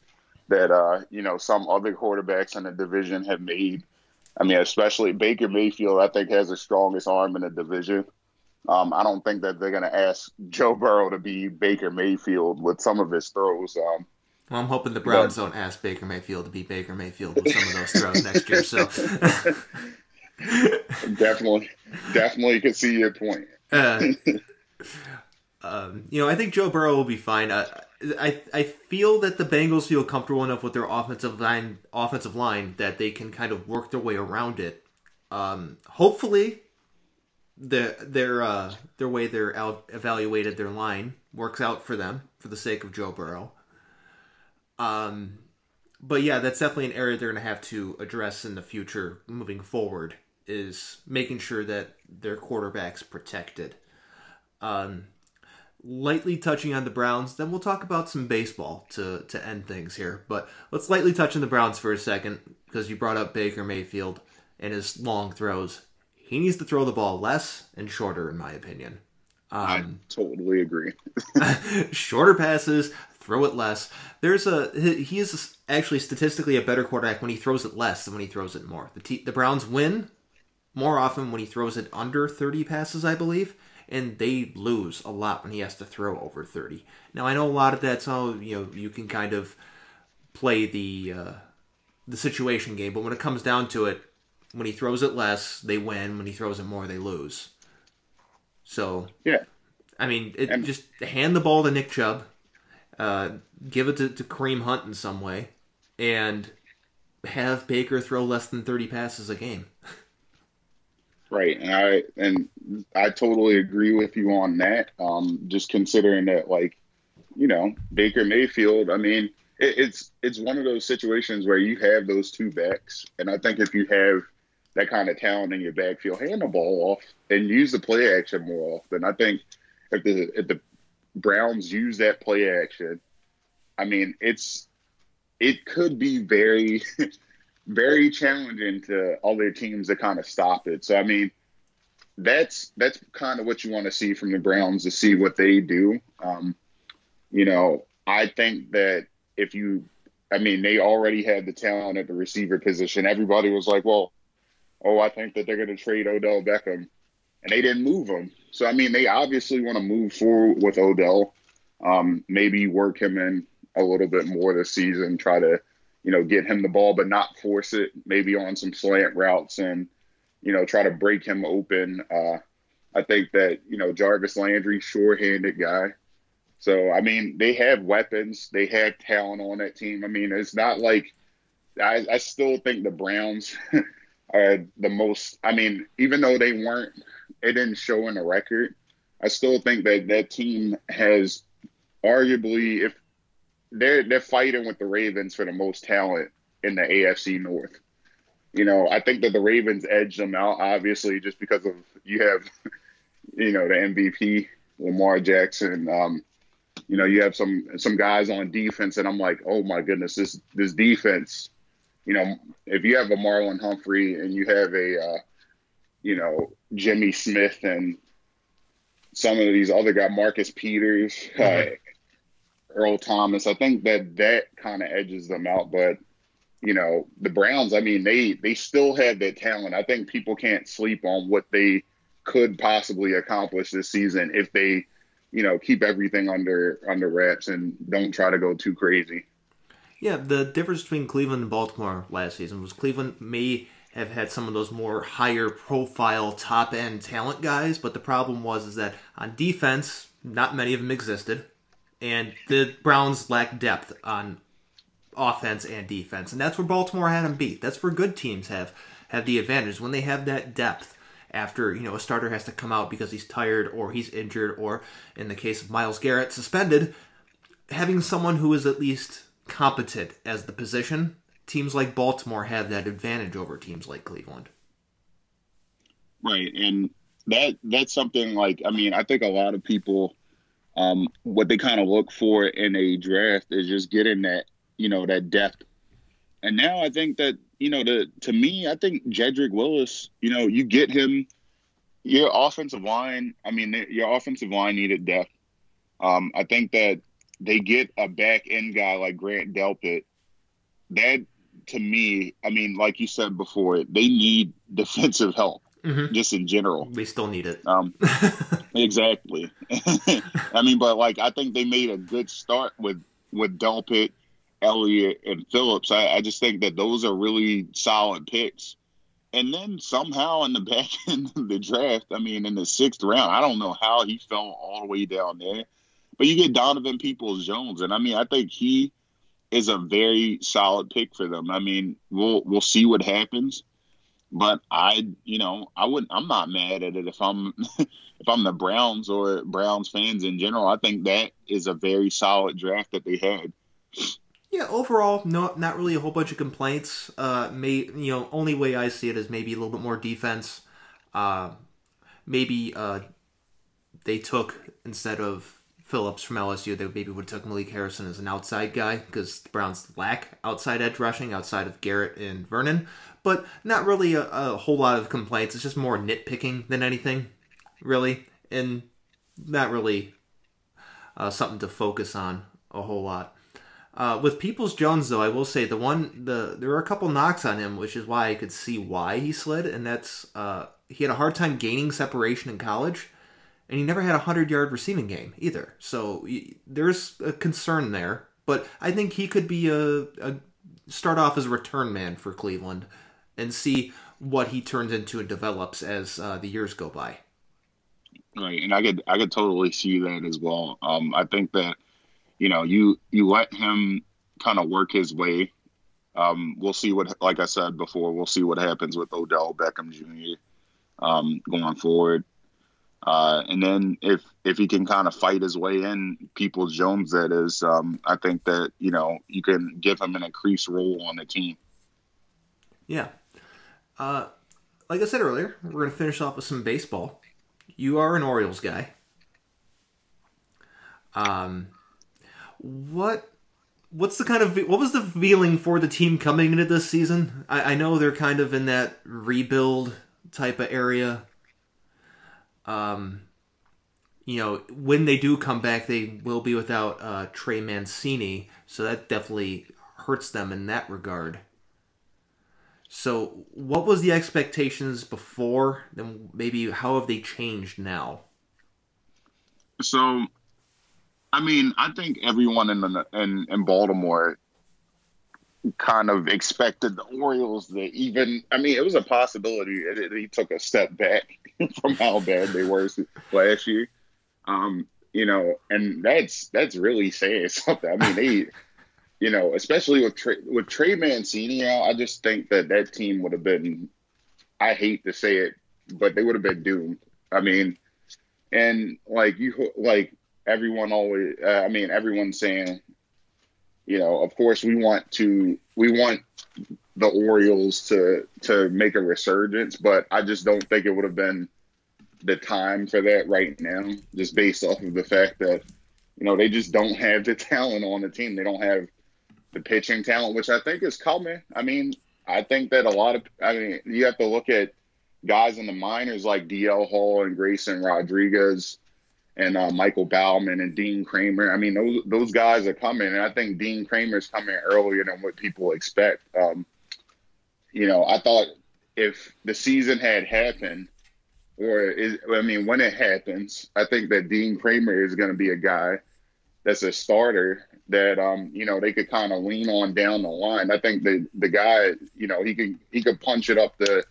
that uh, you know, some other quarterbacks in the division have made. I mean, especially Baker Mayfield, I think has the strongest arm in the division. Um, I don't think that they're going to ask Joe Burrow to be Baker Mayfield with some of his throws. Um, well, I'm hoping the Browns but, don't ask Baker Mayfield to be Baker Mayfield with some of those throws next year. So definitely, definitely can see your point. uh, um, you know, I think Joe Burrow will be fine. I, I I feel that the Bengals feel comfortable enough with their offensive line offensive line that they can kind of work their way around it. Um, hopefully, the their uh, their way they're out, evaluated their line works out for them for the sake of Joe Burrow. Um, but yeah, that's definitely an area they're going to have to address in the future moving forward is making sure that their quarterback's protected. Um, lightly touching on the Browns, then we'll talk about some baseball to to end things here. But let's lightly touch on the Browns for a second because you brought up Baker Mayfield and his long throws. He needs to throw the ball less and shorter, in my opinion. Um, I totally agree. shorter passes, throw it less. There's a he is actually statistically a better quarterback when he throws it less than when he throws it more. The T, the Browns win more often when he throws it under 30 passes, I believe, and they lose a lot when he has to throw over 30. Now I know a lot of that's all you know you can kind of play the uh, the situation game, but when it comes down to it, when he throws it less, they win. When he throws it more, they lose. So yeah, I mean, it, and, just hand the ball to Nick Chubb uh, give it to, to Kareem Hunt in some way, and have Baker throw less than thirty passes a game. Right, and I and I totally agree with you on that. Um, just considering that, like, you know, Baker Mayfield. I mean, it, it's it's one of those situations where you have those two backs, and I think if you have that kind of talent in your backfield, hand the ball off and use the play action more often. I think if the if the Browns use that play action, I mean, it's it could be very, very challenging to other teams to kind of stop it. So I mean, that's that's kind of what you want to see from the Browns to see what they do. Um, you know, I think that if you, I mean, they already had the talent at the receiver position. Everybody was like, well, oh, I think that they're going to trade Odell Beckham and they didn't move him. So I mean, they obviously want to move forward with Odell. Um, maybe work him in a little bit more this season. Try to, you know, get him the ball, but not force it. Maybe on some slant routes and, you know, try to break him open. Uh, I think that you know Jarvis Landry, sure-handed guy. So I mean, they have weapons. They have talent on that team. I mean, it's not like I, I still think the Browns are the most. I mean, even though they weren't it didn't show in the record. I still think that that team has arguably, if they're they're fighting with the Ravens for the most talent in the AFC North. You know, I think that the Ravens edged them out, obviously, just because of you have, you know, the MVP Lamar Jackson. Um, you know, you have some some guys on defense, and I'm like, oh my goodness, this this defense. You know, if you have a Marlon Humphrey and you have a uh, you know, Jimmy Smith and some of these other guys, Marcus Peters, uh, mm-hmm. uh, Earl Thomas. I think that that kind of edges them out. But you know, the Browns. I mean, they they still have that talent. I think people can't sleep on what they could possibly accomplish this season if they, you know, keep everything under under wraps and don't try to go too crazy. Yeah, the difference between Cleveland and Baltimore last season was Cleveland may have had some of those more higher profile top end talent guys, but the problem was is that on defense, not many of them existed, and the Browns lacked depth on offense and defense, and that's where Baltimore had them beat. That's where good teams have have the advantage when they have that depth. After you know a starter has to come out because he's tired or he's injured or in the case of Myles Garrett suspended, having someone who is at least competent as the position teams like Baltimore have that advantage over teams like Cleveland. Right, and that that's something like I mean I think a lot of people um, what they kind of look for in a draft is just getting that you know that depth. And now I think that you know the to me I think Jedrick Willis you know you get him your offensive line. I mean, your offensive line needed depth. Um, I think that they get a back end guy like Grant Delpit. That to me, I mean, like you said before, they need defensive help mm-hmm. just in general. They still need it. Um, exactly. I mean, but like I think they made a good start with with Delpit, Elliott, and Phillips. I, I just think that those are really solid picks. And then somehow in the back end of the draft, I mean, in the sixth round, I don't know how he fell all the way down there, but you get Donovan Peoples Jones, and I mean, I think he is a very solid pick for them. I mean, we'll we'll see what happens. But I, you know, I wouldn't. I'm not mad at it if I'm if I'm the Browns or Browns fans in general. I think that is a very solid draft that they had. Yeah, overall, no, not really a whole bunch of complaints. Uh, may you know, only way I see it is maybe a little bit more defense. Uh, maybe uh, they took instead of Phillips from LSU, they maybe would have took Malik Harrison as an outside guy because the Browns lack outside edge rushing outside of Garrett and Vernon but not really a, a whole lot of complaints. It's just more nitpicking than anything, really, and not really uh, something to focus on a whole lot. Uh, with Peoples Jones, though, I will say the one the there were a couple knocks on him, which is why I could see why he slid, and that's uh, he had a hard time gaining separation in college, and he never had a hundred yard receiving game either. So there's a concern there, but I think he could be a, a start off as a return man for Cleveland and see what he turns into and develops as uh, the years go by. Right, and I could I could totally see that as well. Um, I think that you know you you let him kind of work his way. Um, we'll see what, like I said before, we'll see what happens with Odell Beckham Jr. Um, going forward. Uh, and then if if he can kind of fight his way in, Peoples Jones, that is, um, I think that you know you can give him an increased role on the team. Yeah, uh, like I said earlier, we're going to finish off with some baseball. You are an Orioles guy. Um, what what's the kind of what was the feeling for the team coming into this season? I, I know they're kind of in that rebuild type of area. Um, you know, when they do come back, they will be without uh, Trey Mancini, so that definitely hurts them in that regard. So, what was the expectations before? Then maybe how have they changed now? So, I mean, I think everyone in the, in, in Baltimore kind of expected the Orioles to even. I mean, it was a possibility that he took a step back from how bad they were last year. Um, you know, and that's that's really saying something. I mean, they you know, especially with Trey, with Trey Mancini out, I just think that that team would have been. I hate to say it, but they would have been doomed. I mean, and like you, like everyone always. Uh, I mean, everyone's saying, you know, of course we want to, we want the Orioles to to make a resurgence, but I just don't think it would have been the time for that right now, just based off of the fact that you know they just don't have the talent on the team. They don't have the pitching talent, which I think is coming. I mean, I think that a lot of, I mean, you have to look at guys in the minors like DL Hall and Grayson Rodriguez and uh, Michael Baumann and Dean Kremer. I mean, those those guys are coming, and I think Dean Kremer's coming earlier than what people expect. Um, you know, I thought if the season had happened, or is, I mean, when it happens, I think that Dean Kremer is going to be a guy that's a starter that um you know they could kind of lean on down the line. I think the the guy you know he could he could punch it up to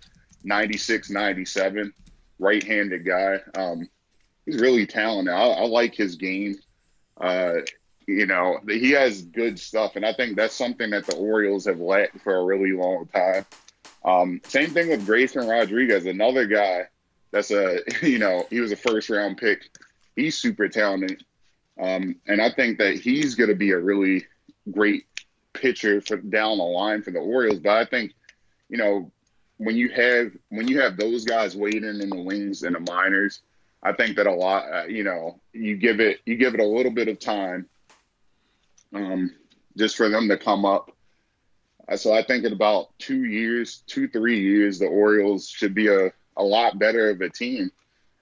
96, 97, right-handed guy. Um, he's really talented. I, I like his game. Uh, you know he has good stuff, and I think that's something that the Orioles have lacked for a really long time. Um, same thing with Grayson Rodriguez, another guy that's a you know he was a first round pick. He's super talented. Um, and I think that he's going to be a really great pitcher for down the line for the Orioles. But I think, you know, when you have when you have those guys waiting in the wings in the minors, I think that a lot, uh, you know, you give it you give it a little bit of time, um, just for them to come up. Uh, so I think in about two years, two three years, the Orioles should be a a lot better of a team.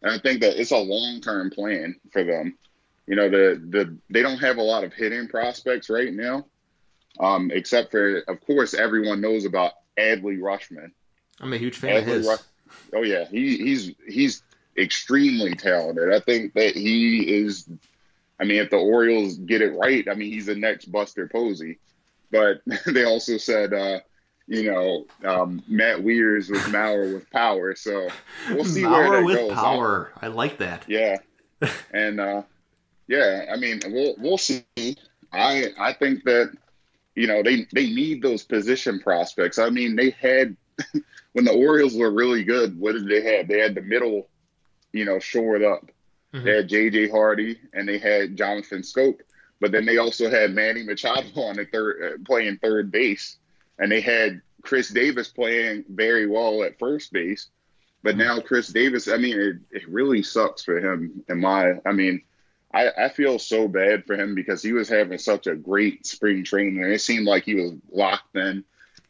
and I think that it's a long term plan for them. You know, the the they don't have a lot of hitting prospects right now, um, except for of course everyone knows about Adley Rutschman. I'm a huge fan Adley of his. Rush- oh yeah, he he's he's extremely talented. I think that he is. I mean, if the Orioles get it right, I mean, he's the next Buster Posey. But they also said, uh, you know, um, Matt Wieters with Mauer with power. So we'll see Mauer where that with goes. power. I like that. Yeah, and uh, yeah, I mean, we'll we'll see. I I think that you know they they need those position prospects. I mean, they had when the Orioles were really good. What did they have? They had the middle, you know, shored up. Mm-hmm. They had J.J. Hardy and they had Jonathan Schoop, but then they also had Manny Machado on the third, uh, playing third base, and they had Chris Davis playing very well at first base. But now Chris Davis, I mean, it, it really sucks for him. In my, I mean, I, I feel so bad for him because he was having such a great spring training. It seemed like he was locked in.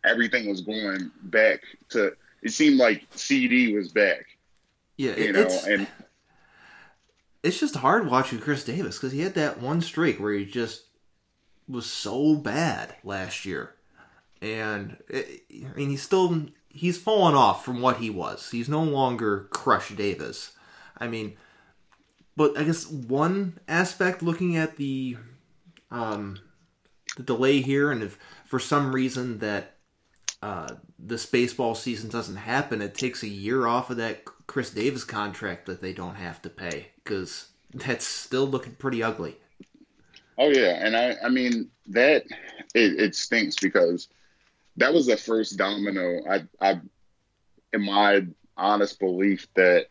Everything was going back to. It seemed like CD was back. Yeah, you know, and it's just hard watching Chris Davis because he had that one streak where he just was so bad last year, and it, I mean he's still he's fallen off from what he was. He's no longer Crush Davis. I mean, but I guess one aspect looking at the um, the delay here, and if for some reason that uh, this baseball season doesn't happen, it takes a year off of that Chris Davis contract that they don't have to pay because that's still looking pretty ugly. Oh yeah, and I I mean that it, it stinks because that was the first domino I I in my honest belief that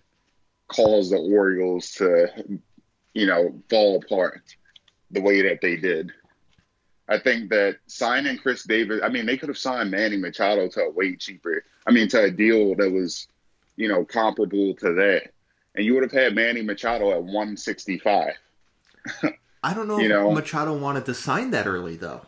caused the Orioles to, you know, fall apart the way that they did. I think that signing Chris Davis, I mean, they could have signed Manny Machado to a way cheaper. I mean, to a deal that was, you know, comparable to that. And you would have had Manny Machado at 165. I don't know you if know? Machado wanted to sign that early, though.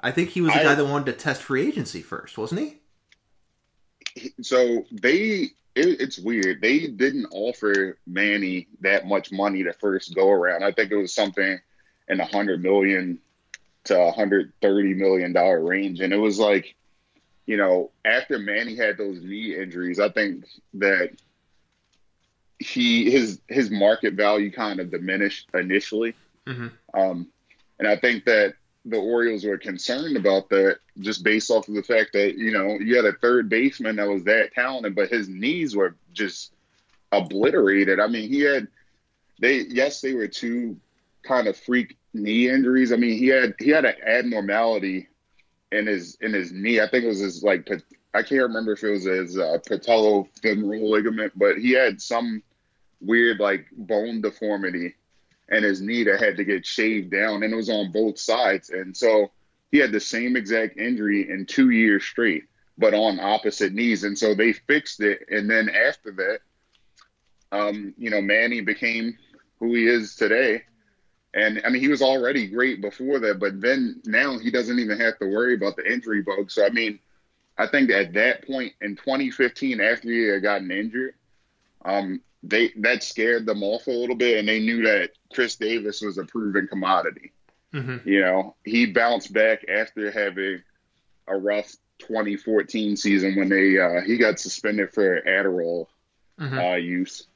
I think he was the I, guy that wanted to test free agency first, wasn't he? So they it, it's weird. They didn't offer Manny that much money to first go around. I think it was something in a hundred million to hundred thirty million dollar range, and it was like, you know, after Manny had those knee injuries, I think that he his his market value kind of diminished initially. Mm-hmm. Um, and I think that the Orioles were concerned about that just based off of the fact that, you know, you had a third baseman that was that talented, but his knees were just obliterated. I mean, he had they yes, they were two kind of freak knee injuries. I mean, he had he had an abnormality in his in his knee. I think it was his like I can't remember if it was his uh, patellofemoral ligament, but he had some weird like bone deformity and his knee that had to get shaved down, and it was on both sides. And so he had the same exact injury in two years straight, but on opposite knees. And so they fixed it. And then after that, um, you know, Manny became who he is today. And I mean, he was already great before that, but then now he doesn't even have to worry about the injury bug. So, I mean, I think at that point in 2015, after he had gotten injured, um, they that scared them off a little bit, and they knew that Chris Davis was a proven commodity. Mm-hmm. You know, he bounced back after having a rough 2014 season when they uh, he got suspended for Adderall mm-hmm. uh, use,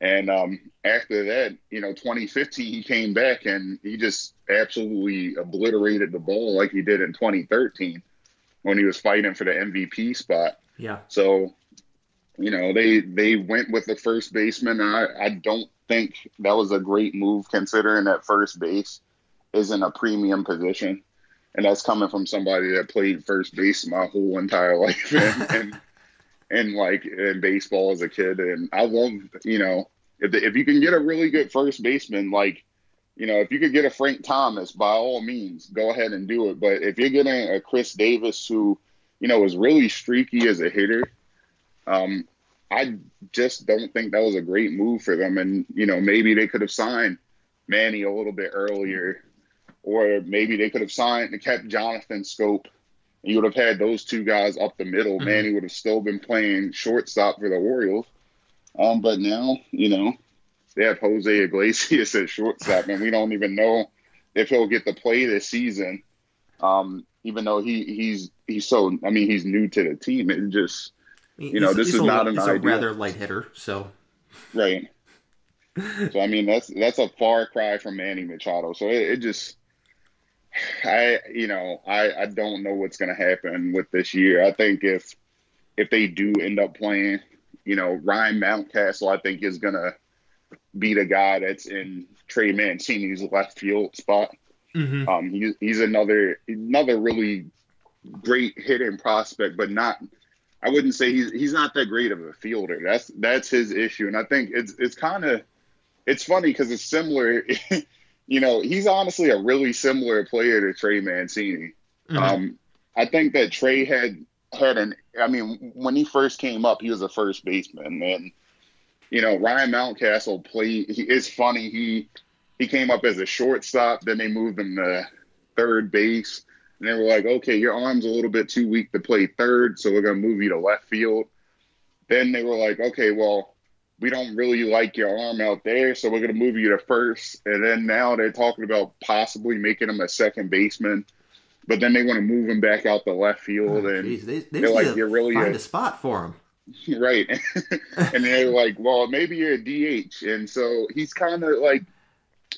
and um, after that, you know, 2015 he came back and he just absolutely obliterated the ball like he did in 2013 when he was fighting for the MVP spot. Yeah. So you know, they they went with the first baseman. I, I don't think that was a great move considering that first base isn't a premium position. And that's coming from somebody that played first base my whole entire life and, and, and like in baseball as a kid. And I love, you know, if, if you can get a really good first baseman, like, you know, if you could get a Frank Thomas, by all means, go ahead and do it. But if you're getting a Chris Davis who, you know, is really streaky as a hitter, um, I just don't think that was a great move for them. And, you know, maybe they could have signed Manny a little bit earlier, or maybe they could have signed and kept Jonathan Schoop. And you would have had those two guys up the middle. Mm-hmm. Manny would have still been playing shortstop for the Orioles. Um, but now, you know, They have Jose Iglesias at shortstop, and we don't even know if he'll get to play this season. Um, even though he he's he's so I mean he's new to the team. It just you know this is a, not an he's ideal. a rather light hitter, so right. so I mean that's that's a far cry from Manny Machado. So it, it just I you know I I don't know what's going to happen with this year. I think if if they do end up playing, you know Ryan Mountcastle, I think is going to be the guy that's in Trey Mancini's left field spot. Mm-hmm. Um, he, he's another another really great hitting prospect, but not. I wouldn't say he's he's not that great of a fielder. That's that's his issue, and I think it's it's kind of it's funny because it's similar. you know, he's honestly a really similar player to Trey Mancini. Mm-hmm. Um, I think that Trey had had an. I mean, when he first came up, he was a first baseman, and you know Ryan Mountcastle played. He, it's funny he he came up as a shortstop. Then they moved him to third base, and they were like, "Okay, your arm's a little bit too weak to play third, so we're gonna move you to left field." Then they were like, "Okay, well." We don't really like your arm out there, so we're going to move you to first. And then now they're talking about possibly making him a second baseman, but then they want to move him back out the left field. Oh, and geez, they, they they're like, "You're really find a- a spot for him. right. and they're like, well, maybe you're a DH. And so he's kind of like,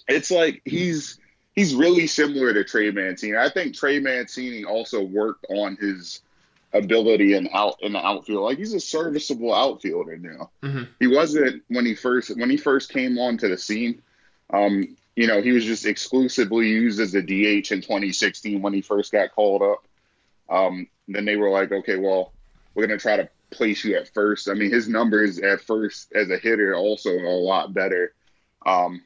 it's like he's he's really similar to Trey Mancini. I think Trey Mancini also worked on his ability in out in the outfield. Like he's a serviceable outfielder now. Mhm. He wasn't when he first when he first came onto the scene. Um, you know, he was just exclusively used as a DH in 2016 when he first got called up. Um, then they were like, okay, well, we're gonna try to place you at first. I mean, his numbers at first as a hitter also a lot better. Um,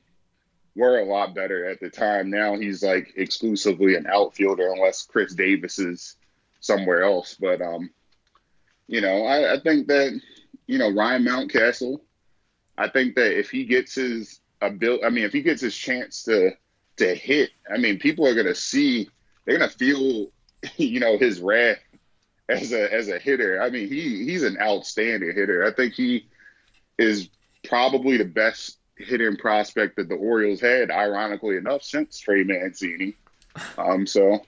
were a lot better at the time. Now he's like exclusively an outfielder unless Chris Davis is somewhere else. But um, you know, I, I think that you know Ryan Mountcastle. I think that if he gets his ability, I mean, if he gets his chance to to hit, I mean, people are gonna see, they're gonna feel, you know, his wrath as a as a hitter. I mean, he he's an outstanding hitter. I think he is probably the best hitting prospect that the Orioles had, ironically enough, since Trey Mancini. Um, so,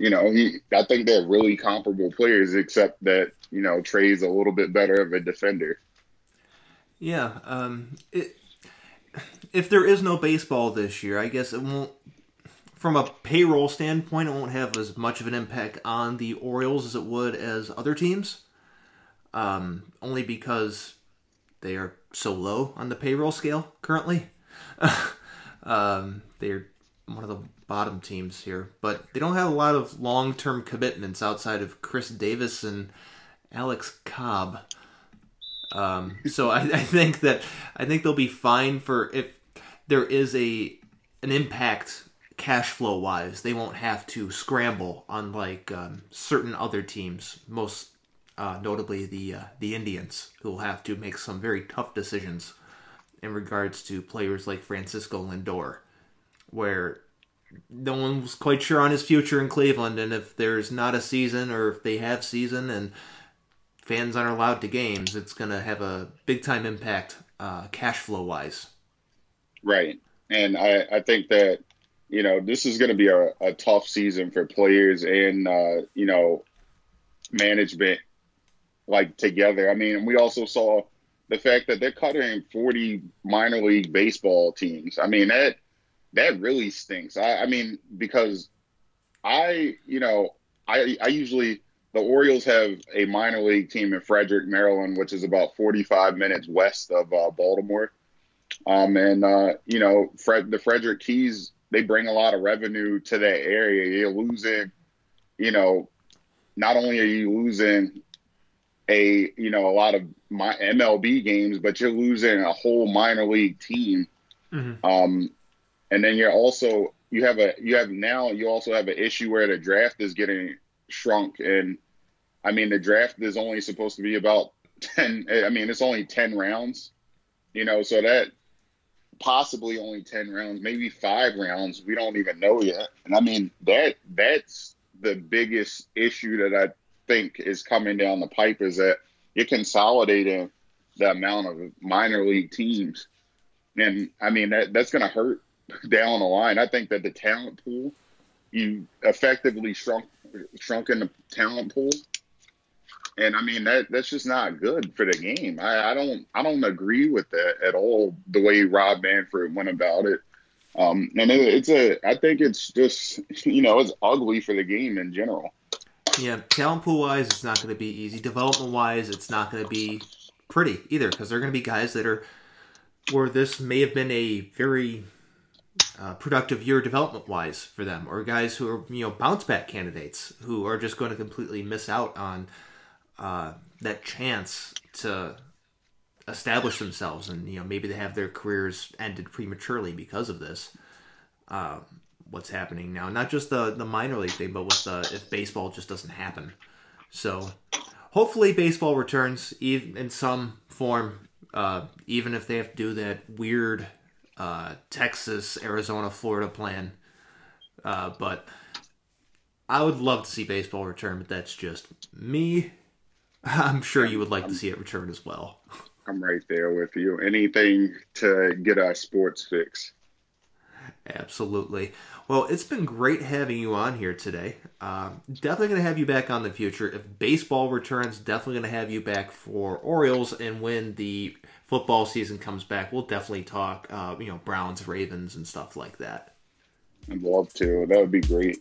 you know, he I think they're really comparable players, except that you know Trey's a little bit better of a defender. Yeah. Um, it, if there is no baseball this year, I guess it won't. From a payroll standpoint, it won't have as much of an impact on the Orioles as it would as other teams. Um, only because they are so low on the payroll scale currently. um, they're one of the bottom teams here, but they don't have a lot of long-term commitments outside of Chris Davis and Alex Cobb. Um, so I, I think that I think they'll be fine for if there is a an impact cash flow wise. They won't have to scramble unlike um, certain other teams, most uh, notably the uh, the Indians, who will have to make some very tough decisions in regards to players like Francisco Lindor, where no one was quite sure on his future in Cleveland, and if there's not a season or if they have season and fans aren't allowed to games, it's going to have a big time impact uh, cash flow wise. Right. And I, I think that, you know, this is going to be a, a tough season for players and, uh, you know, management like together. I mean, we also saw the fact that they're cutting 40 minor league baseball teams. I mean, that, that really stinks. I, I mean, because I, you know, I, I usually, the Orioles have a minor league team in Frederick, Maryland, which is about 45 minutes west of uh, Baltimore. Um, and uh, you know, Fred, the Frederick Keys, they bring a lot of revenue to that area. You're losing, you know, not only are you losing a, you know, a lot of my MLB games, but you're losing a whole minor league team. Mhm. Um, and then you're also you have a you have now you also have an issue where the draft is getting shrunk. And I mean the draft is only supposed to be about 10 I mean it's only 10 rounds you know so that possibly only 10 rounds maybe 5 rounds we don't even know yet. And I mean that that's the biggest issue that I think is coming down the pipe is that you're consolidating the amount of minor league teams. And I mean that that's going to hurt down the line. I think that the talent pool you effectively shrunk shrunk in the talent pool, and I mean that that's just not good for the game. I, I don't I don't agree with that at all. The way Rob Manfred went about it. Um, and it, it's a, I think it's just, you know, it's ugly for the game in general. Yeah, talent pool wise, it's not going to be easy. Development wise, it's not going to be pretty either because there are going to be guys that are where this may have been a very uh, productive year development wise for them, or guys who are you know bounce back candidates who are just going to completely miss out on uh, that chance to establish themselves, and you know maybe they have their careers ended prematurely because of this. Uh, what's happening now? Not just the the minor league thing, but with the if baseball just doesn't happen. So hopefully baseball returns even in some form, uh, even if they have to do that weird uh, Texas, Arizona, Florida plan. Uh, but I would love to see baseball return, but that's just me. I'm sure you would like to see it return as well. I'm right there with you. Anything to get our sports fix. Absolutely. Well, it's been great having you on here today. Uh, definitely going to have you back on the future. If baseball returns, definitely going to have you back for Orioles. And when the football season comes back, we'll definitely talk, uh, you know, Browns, Ravens, and stuff like that. I'd love to. That would be great.